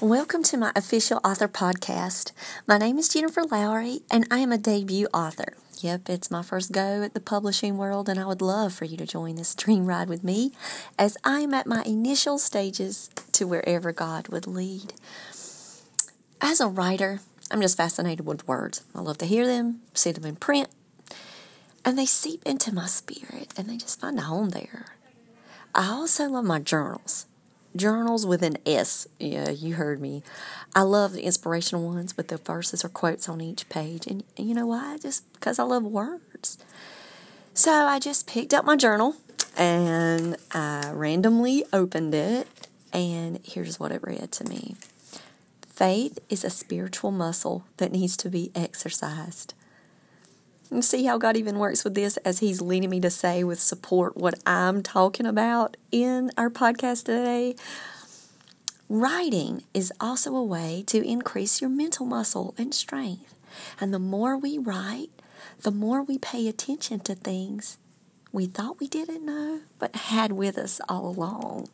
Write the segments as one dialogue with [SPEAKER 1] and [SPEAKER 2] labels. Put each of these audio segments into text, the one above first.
[SPEAKER 1] Welcome to my official author podcast. My name is Jennifer Lowry, and I am a debut author. Yep, it's my first go at the publishing world, and I would love for you to join this dream ride with me as I am at my initial stages to wherever God would lead. As a writer, I'm just fascinated with words. I love to hear them, see them in print, and they seep into my spirit and they just find a home there. I also love my journals journals with an S. Yeah, you heard me. I love the inspirational ones with the verses or quotes on each page. And you know why? Just because I love words. So I just picked up my journal and I randomly opened it. And here's what it read to me Faith is a spiritual muscle that needs to be exercised. And see how God even works with this as He's leading me to say with support what I'm talking about in our podcast today. Writing is also a way to increase your mental muscle and strength. And the more we write, the more we pay attention to things we thought we didn't know, but had with us all along.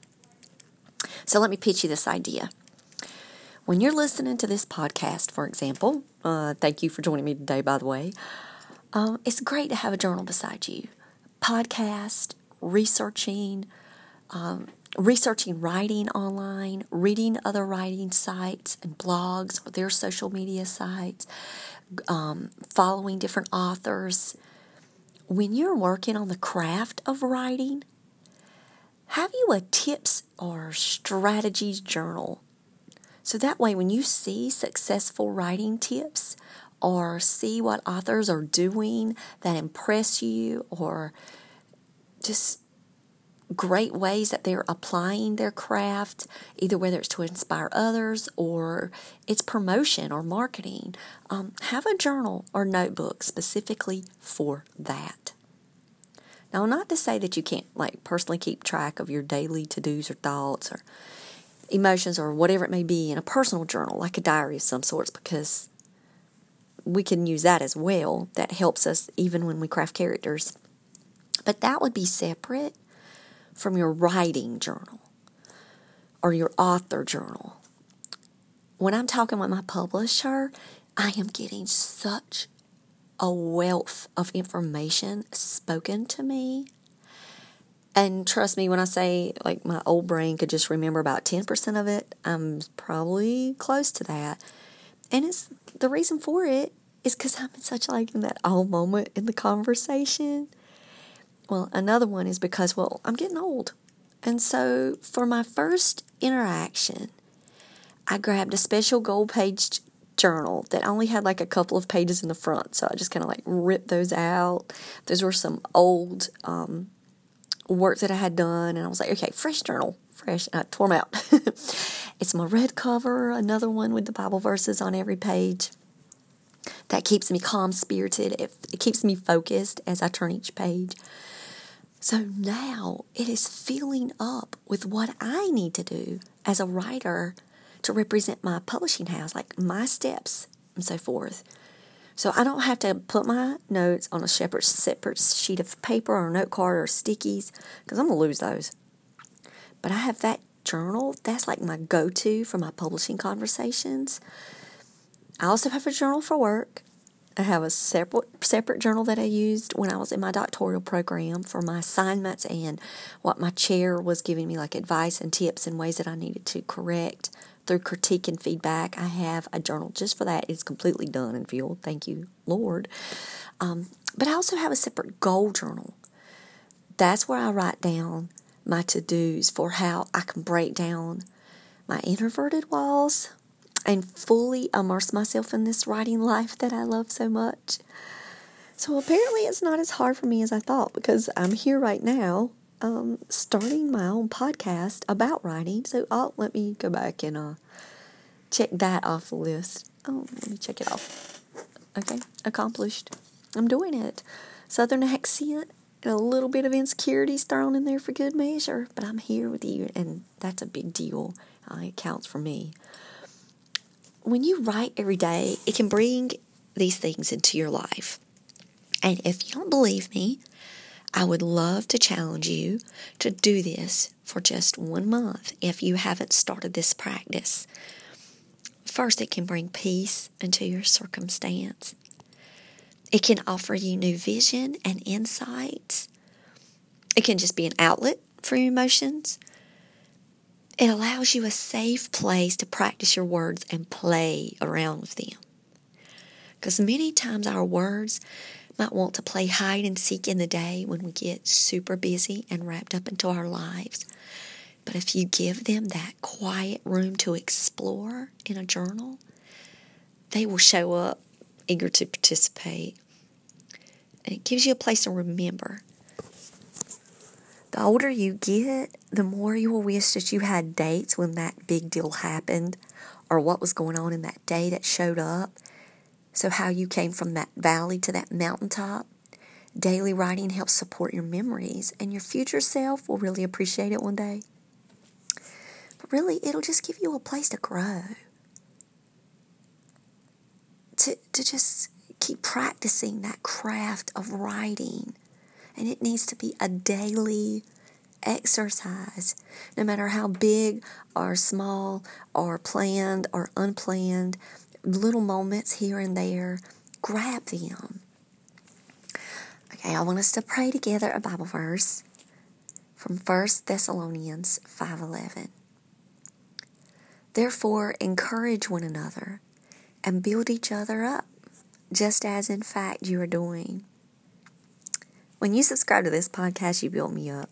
[SPEAKER 1] So let me pitch you this idea. When you're listening to this podcast, for example, uh, thank you for joining me today, by the way. Um, it's great to have a journal beside you. Podcast, researching, um, researching writing online, reading other writing sites and blogs or their social media sites, um, following different authors. When you're working on the craft of writing, have you a tips or strategies journal? So that way, when you see successful writing tips or see what authors are doing that impress you or just great ways that they're applying their craft, either whether it's to inspire others or it's promotion or marketing. Um, have a journal or notebook specifically for that. Now, not to say that you can't like personally keep track of your daily to dos or thoughts or emotions or whatever it may be in a personal journal, like a diary of some sorts, because we can use that as well. That helps us even when we craft characters. But that would be separate from your writing journal or your author journal. When I'm talking with my publisher, I am getting such a wealth of information spoken to me. And trust me when I say like my old brain could just remember about 10% of it, I'm probably close to that. And it's the reason for it is because I'm in such like in that all moment in the conversation. Well, another one is because, well, I'm getting old. And so for my first interaction, I grabbed a special gold page journal that only had like a couple of pages in the front. So I just kind of like ripped those out. Those were some old um, work that I had done. And I was like, okay, fresh journal, fresh. And I tore them out. it's my red cover, another one with the Bible verses on every page. That keeps me calm spirited. It, it keeps me focused as I turn each page. So now it is filling up with what I need to do as a writer to represent my publishing house, like my steps and so forth. So I don't have to put my notes on a separate, separate sheet of paper or a note card or stickies because I'm going to lose those. But I have that journal. That's like my go to for my publishing conversations. I also have a journal for work. I have a separate separate journal that I used when I was in my doctoral program for my assignments and what my chair was giving me like advice and tips and ways that I needed to correct through critique and feedback. I have a journal just for that. It's completely done and filled. Thank you, Lord. Um, but I also have a separate goal journal. That's where I write down my to dos for how I can break down my introverted walls and fully immerse myself in this writing life that I love so much. So apparently, it's not as hard for me as I thought because I'm here right now, um, starting my own podcast about writing. So I'll let me go back and uh, check that off the list. Oh, let me check it off. Okay, accomplished. I'm doing it. Southern accent and a little bit of insecurities thrown in there for good measure, but I'm here with you, and that's a big deal. Uh, it counts for me when you write every day, it can bring these things into your life. And if you don't believe me, I would love to challenge you to do this for just one month if you haven't started this practice. First, it can bring peace into your circumstance. It can offer you new vision and insights. It can just be an outlet for your emotions. It allows you a safe place to practice your words and play around with them. Because many times our words might want to play hide and seek in the day when we get super busy and wrapped up into our lives. But if you give them that quiet room to explore in a journal, they will show up eager to participate. And it gives you a place to remember. The older you get, the more you will wish that you had dates when that big deal happened or what was going on in that day that showed up. So, how you came from that valley to that mountaintop. Daily writing helps support your memories, and your future self will really appreciate it one day. But really, it'll just give you a place to grow. To, to just keep practicing that craft of writing. And it needs to be a daily exercise, no matter how big or small or planned or unplanned, little moments here and there, grab them. Okay, I want us to pray together a Bible verse from 1 Thessalonians 5:11. Therefore, encourage one another and build each other up, just as in fact you are doing. When you subscribe to this podcast, you build me up.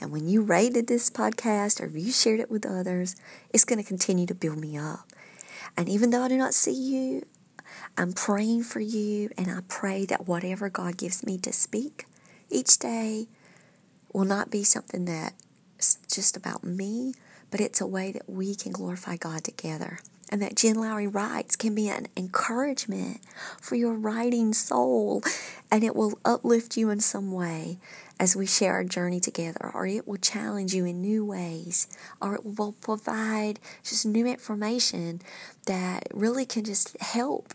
[SPEAKER 1] And when you rated this podcast or you shared it with others, it's going to continue to build me up. And even though I do not see you, I'm praying for you, and I pray that whatever God gives me to speak each day will not be something that's just about me, but it's a way that we can glorify God together. And that Jen Lowry writes can be an encouragement for your writing soul, and it will uplift you in some way as we share our journey together, or it will challenge you in new ways, or it will provide just new information that really can just help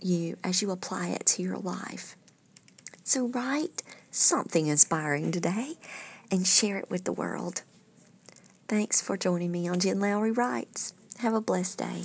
[SPEAKER 1] you as you apply it to your life. So, write something inspiring today and share it with the world. Thanks for joining me on Jen Lowry Writes. Have a blessed day.